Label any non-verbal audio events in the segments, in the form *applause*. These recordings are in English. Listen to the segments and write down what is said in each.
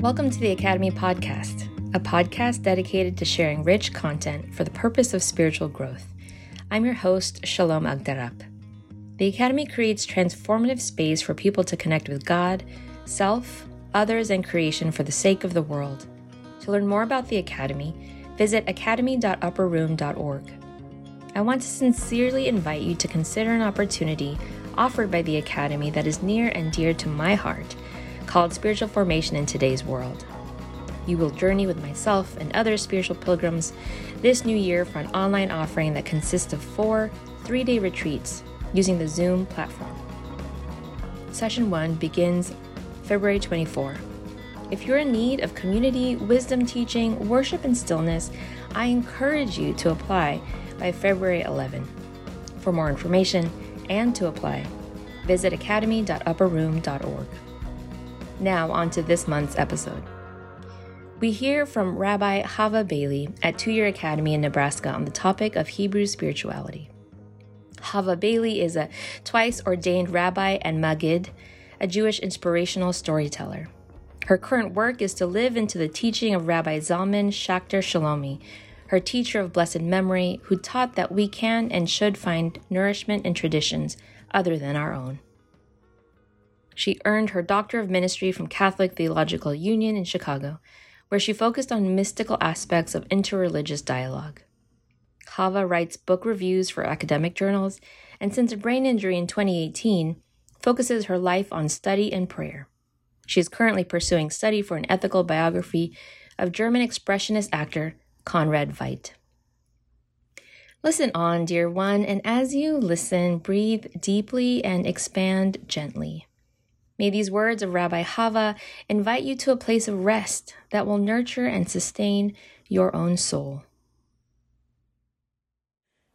Welcome to the Academy Podcast, a podcast dedicated to sharing rich content for the purpose of spiritual growth. I'm your host, Shalom Agtarap. The Academy creates transformative space for people to connect with God, self, others, and creation for the sake of the world. To learn more about the Academy, visit academy.upperroom.org. I want to sincerely invite you to consider an opportunity offered by the Academy that is near and dear to my heart called Spiritual Formation in Today's World. You will journey with myself and other spiritual pilgrims this new year for an online offering that consists of four three day retreats using the Zoom platform. Session 1 begins February 24. If you're in need of community, wisdom teaching, worship, and stillness, I encourage you to apply by February 11. For more information and to apply, visit academy.upperroom.org. Now, on to this month's episode. We hear from Rabbi Hava Bailey at Two Year Academy in Nebraska on the topic of Hebrew spirituality. Hava Bailey is a twice ordained rabbi and Maggid, a Jewish inspirational storyteller. Her current work is to live into the teaching of Rabbi Zalman Schachter Shalomi, her teacher of blessed memory, who taught that we can and should find nourishment in traditions other than our own. She earned her Doctor of Ministry from Catholic Theological Union in Chicago, where she focused on mystical aspects of interreligious dialogue. Hava writes book reviews for academic journals, and since a brain injury in 2018, focuses her life on study and prayer. She is currently pursuing study for an ethical biography of German expressionist actor Conrad Veidt. Listen on, dear one, and as you listen, breathe deeply and expand gently. May these words of Rabbi Hava invite you to a place of rest that will nurture and sustain your own soul.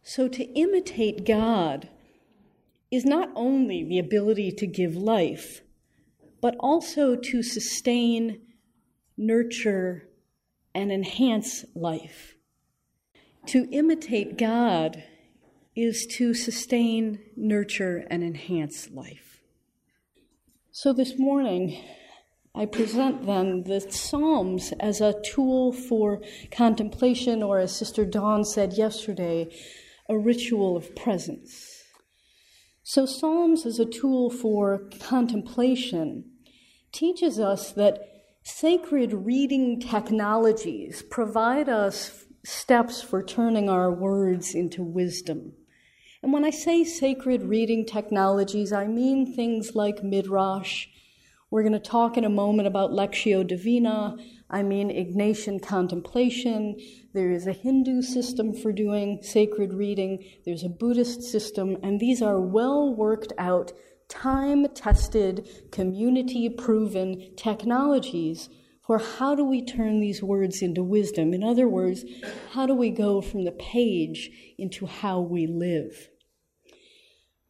So, to imitate God is not only the ability to give life, but also to sustain, nurture, and enhance life. To imitate God is to sustain, nurture, and enhance life. So this morning, I present then the Psalms as a tool for contemplation, or as Sister Dawn said yesterday, a ritual of presence. So, Psalms as a tool for contemplation teaches us that sacred reading technologies provide us steps for turning our words into wisdom. And when I say sacred reading technologies, I mean things like Midrash. We're going to talk in a moment about Lectio Divina. I mean Ignatian contemplation. There is a Hindu system for doing sacred reading. There's a Buddhist system. And these are well worked out, time tested, community proven technologies for how do we turn these words into wisdom? In other words, how do we go from the page into how we live?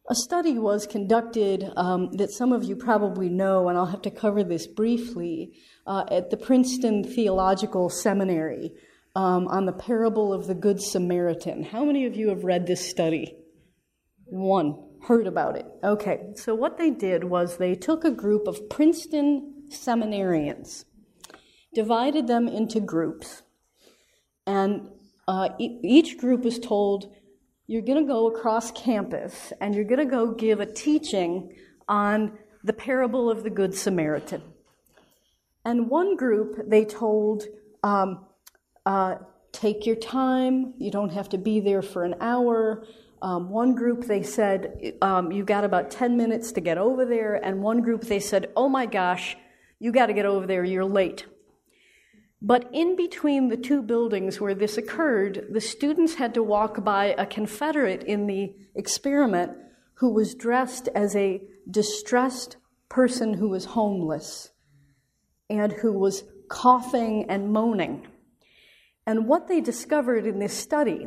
A study was conducted um, that some of you probably know, and I'll have to cover this briefly, uh, at the Princeton Theological Seminary um, on the parable of the Good Samaritan. How many of you have read this study? One. Heard about it. Okay, so what they did was they took a group of Princeton seminarians, divided them into groups, and uh, e- each group was told you're going to go across campus and you're going to go give a teaching on the parable of the Good Samaritan. And one group, they told, um, uh, take your time, you don't have to be there for an hour. Um, one group, they said, um, you got about 10 minutes to get over there. And one group, they said, oh my gosh, you got to get over there, you're late. But in between the two buildings where this occurred, the students had to walk by a Confederate in the experiment who was dressed as a distressed person who was homeless and who was coughing and moaning. And what they discovered in this study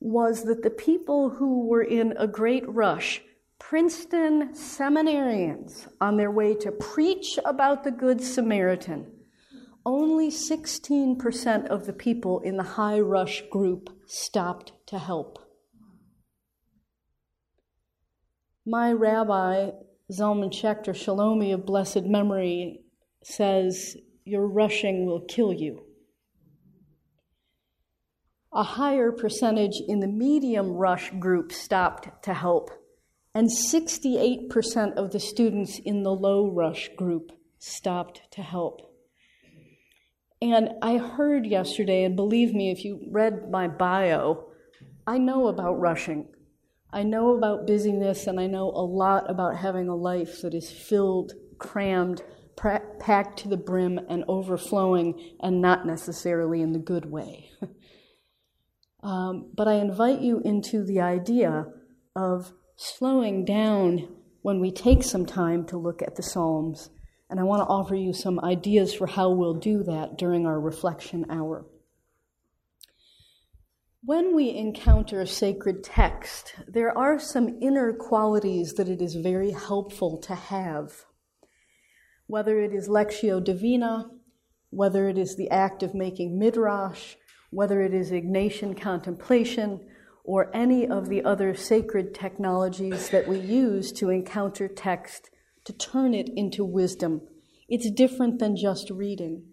was that the people who were in a great rush, Princeton seminarians on their way to preach about the Good Samaritan, only 16% of the people in the high rush group stopped to help. My rabbi, Zalman Schachter Shalomi of blessed memory, says your rushing will kill you. A higher percentage in the medium rush group stopped to help, and 68% of the students in the low rush group stopped to help. And I heard yesterday, and believe me, if you read my bio, I know about rushing. I know about busyness, and I know a lot about having a life that is filled, crammed, pra- packed to the brim, and overflowing, and not necessarily in the good way. *laughs* um, but I invite you into the idea of slowing down when we take some time to look at the Psalms and I want to offer you some ideas for how we'll do that during our reflection hour. When we encounter sacred text, there are some inner qualities that it is very helpful to have. Whether it is Lectio Divina, whether it is the act of making midrash, whether it is Ignatian contemplation, or any of the other sacred technologies that we use to encounter text to turn it into wisdom. It's different than just reading.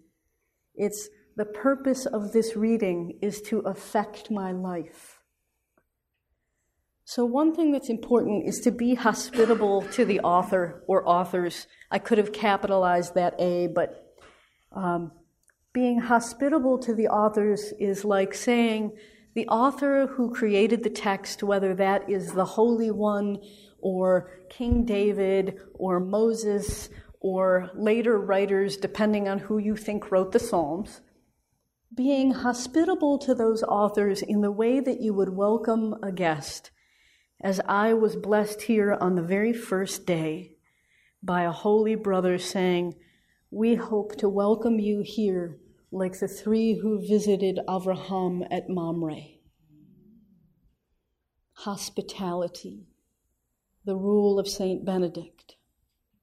It's the purpose of this reading is to affect my life. So, one thing that's important is to be hospitable to the author or authors. I could have capitalized that A, but um, being hospitable to the authors is like saying the author who created the text, whether that is the Holy One or King David or Moses or later writers, depending on who you think wrote the Psalms, being hospitable to those authors in the way that you would welcome a guest, as I was blessed here on the very first day by a holy brother saying, We hope to welcome you here like the three who visited Avraham at Mamre. Hospitality the rule of Saint Benedict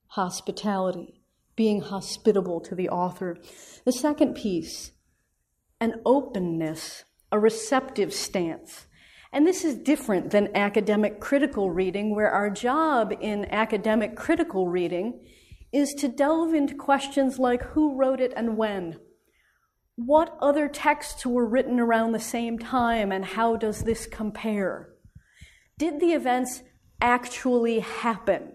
hospitality, being hospitable to the author. The second piece, an openness, a receptive stance. And this is different than academic critical reading, where our job in academic critical reading is to delve into questions like who wrote it and when. What other texts were written around the same time and how does this compare? Did the events actually happen.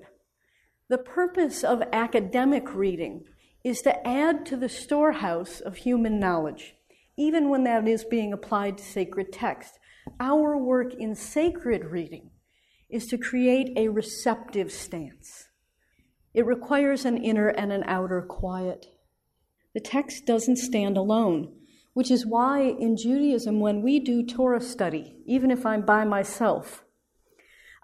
The purpose of academic reading is to add to the storehouse of human knowledge, even when that is being applied to sacred text. Our work in sacred reading is to create a receptive stance. It requires an inner and an outer quiet. The text doesn't stand alone, which is why in Judaism, when we do Torah study, even if I'm by myself,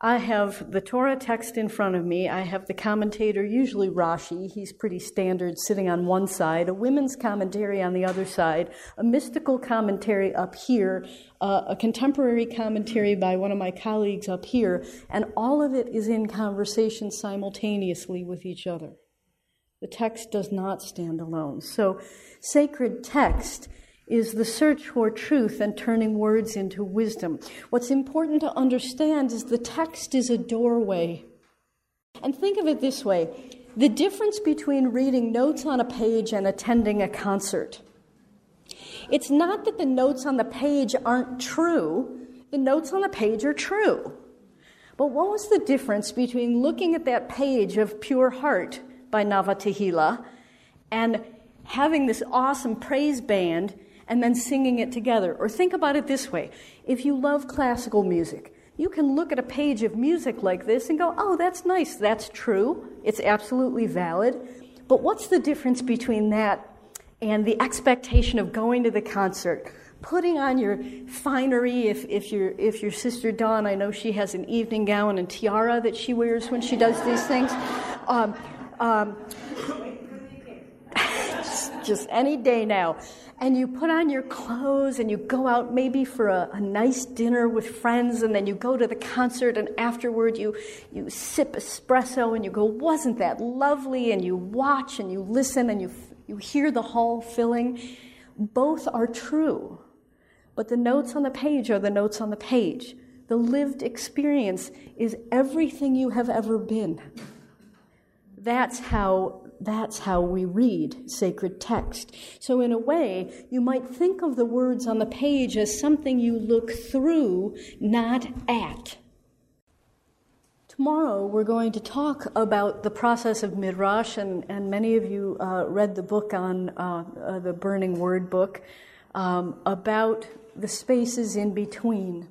I have the Torah text in front of me. I have the commentator, usually Rashi. He's pretty standard, sitting on one side, a women's commentary on the other side, a mystical commentary up here, uh, a contemporary commentary by one of my colleagues up here, and all of it is in conversation simultaneously with each other. The text does not stand alone. So, sacred text is the search for truth and turning words into wisdom. What's important to understand is the text is a doorway. And think of it this way the difference between reading notes on a page and attending a concert. It's not that the notes on the page aren't true, the notes on the page are true. But what was the difference between looking at that page of Pure Heart by Nava Tehila and having this awesome praise band and then singing it together. Or think about it this way if you love classical music, you can look at a page of music like this and go, oh, that's nice, that's true, it's absolutely valid. But what's the difference between that and the expectation of going to the concert? Putting on your finery, if, if, your, if your sister Dawn, I know she has an evening gown and tiara that she wears when she does these things. Um, um, *laughs* just any day now and you put on your clothes and you go out maybe for a, a, nice dinner with friends and then you go to the concert and afterward you, you sip espresso and you go, wasn't that lovely? And you watch and you listen and you, you hear the hall filling. Both are true. But the notes on the page are the notes on the page. The lived experience is everything you have ever been. That's how that's how we read sacred text. So, in a way, you might think of the words on the page as something you look through, not at. Tomorrow, we're going to talk about the process of Midrash, and, and many of you uh, read the book on uh, uh, the Burning Word book um, about the spaces in between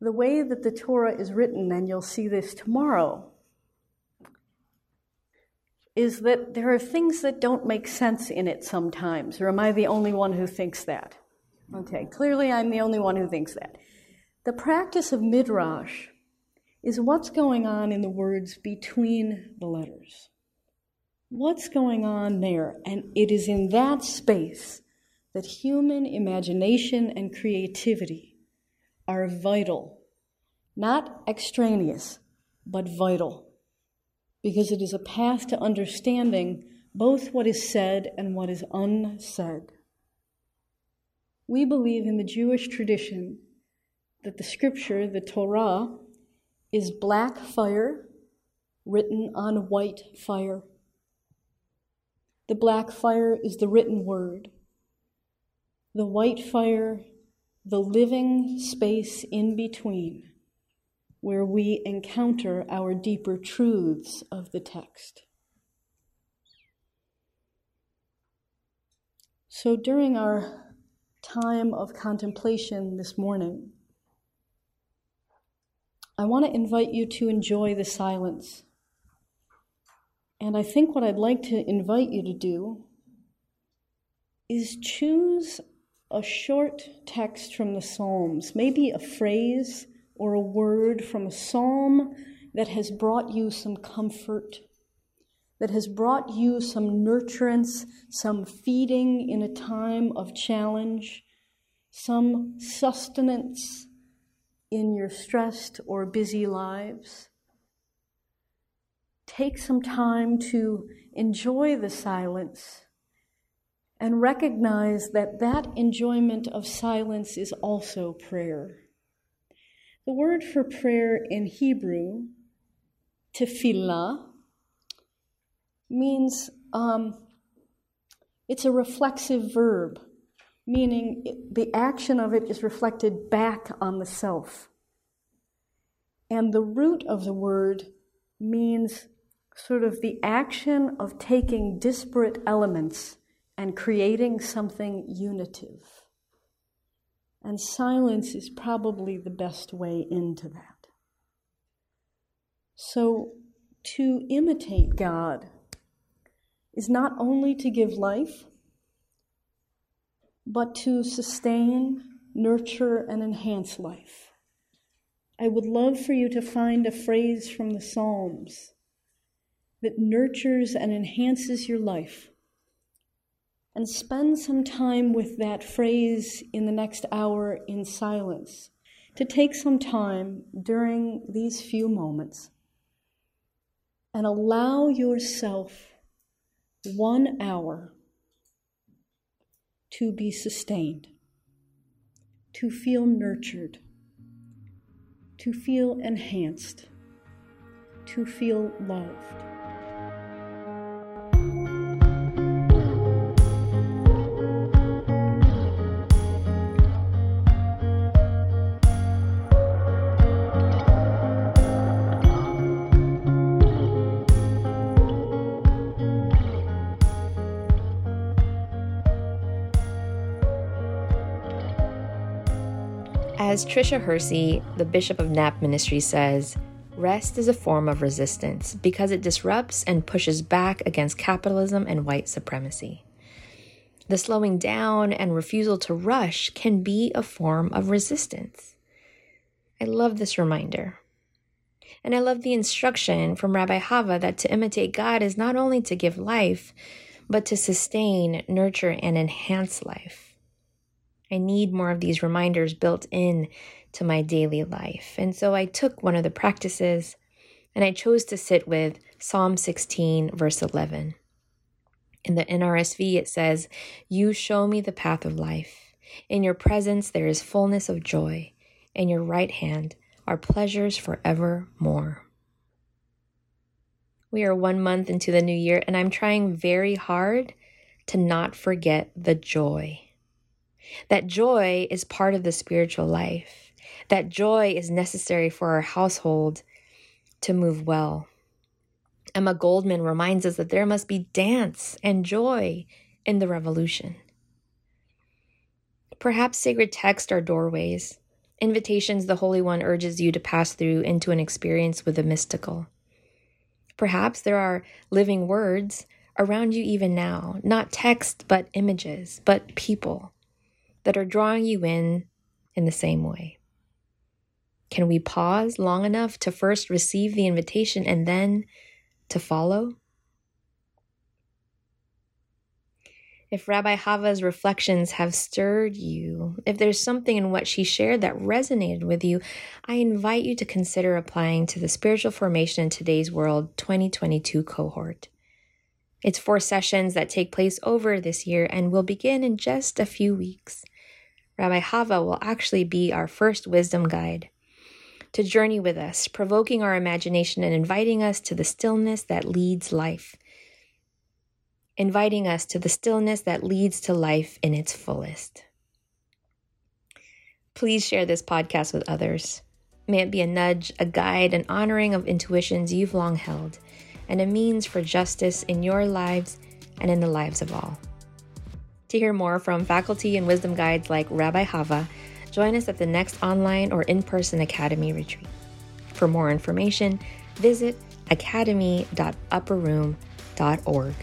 the way that the Torah is written, and you'll see this tomorrow, is that there are things that don't make sense in it sometimes. Or am I the only one who thinks that? Okay, clearly I'm the only one who thinks that. The practice of midrash is what's going on in the words between the letters. What's going on there? And it is in that space that human imagination and creativity are vital, not extraneous, but vital, because it is a path to understanding both what is said and what is unsaid. We believe in the Jewish tradition that the scripture, the Torah, is black fire written on white fire. The black fire is the written word. The white fire the living space in between where we encounter our deeper truths of the text. So during our time of contemplation this morning, I want to invite you to enjoy the silence. And I think what I'd like to invite you to do is choose a short text from the Psalms, maybe a phrase or a word from a psalm that has brought you some comfort, that has brought you some nurturance, some feeding in a time of challenge, some sustenance in your stressed or busy lives. Take some time to enjoy the silence and recognize that that enjoyment of silence is also prayer. The word for prayer in Hebrew, tefillah, means um, it's a reflexive verb, meaning it, the action of it is reflected back on the self. And the root of the word means sort of the action of taking disparate elements and creating something unitive. And silence is probably the best way into that. So, to imitate God is not only to give life, but to sustain, nurture, and enhance life. I would love for you to find a phrase from the Psalms that nurtures and enhances your life and spend some time with that phrase in the next hour in silence. To take some time during these few moments and allow yourself one hour to be sustained, to feel nurtured, to feel enhanced, to feel loved. As Tricia Hersey, the Bishop of Nap Ministry, says, rest is a form of resistance because it disrupts and pushes back against capitalism and white supremacy. The slowing down and refusal to rush can be a form of resistance. I love this reminder. And I love the instruction from Rabbi Hava that to imitate God is not only to give life, but to sustain, nurture, and enhance life. I need more of these reminders built in to my daily life. And so I took one of the practices and I chose to sit with Psalm 16, verse 11. In the NRSV, it says, You show me the path of life. In your presence, there is fullness of joy. In your right hand are pleasures forevermore. We are one month into the new year, and I'm trying very hard to not forget the joy. That joy is part of the spiritual life. That joy is necessary for our household to move well. Emma Goldman reminds us that there must be dance and joy in the revolution. Perhaps sacred texts are doorways, invitations the Holy One urges you to pass through into an experience with the mystical. Perhaps there are living words around you even now, not text, but images, but people that are drawing you in in the same way. Can we pause long enough to first receive the invitation and then to follow? If Rabbi Hava's reflections have stirred you, if there's something in what she shared that resonated with you, I invite you to consider applying to the Spiritual Formation in Today's World 2022 cohort. It's four sessions that take place over this year and will begin in just a few weeks. Rabbi Hava will actually be our first wisdom guide to journey with us, provoking our imagination and inviting us to the stillness that leads life inviting us to the stillness that leads to life in its fullest. Please share this podcast with others. May it be a nudge, a guide, an honoring of intuitions you've long held, and a means for justice in your lives and in the lives of all. To hear more from faculty and wisdom guides like Rabbi Hava, join us at the next online or in person Academy retreat. For more information, visit academy.upperroom.org.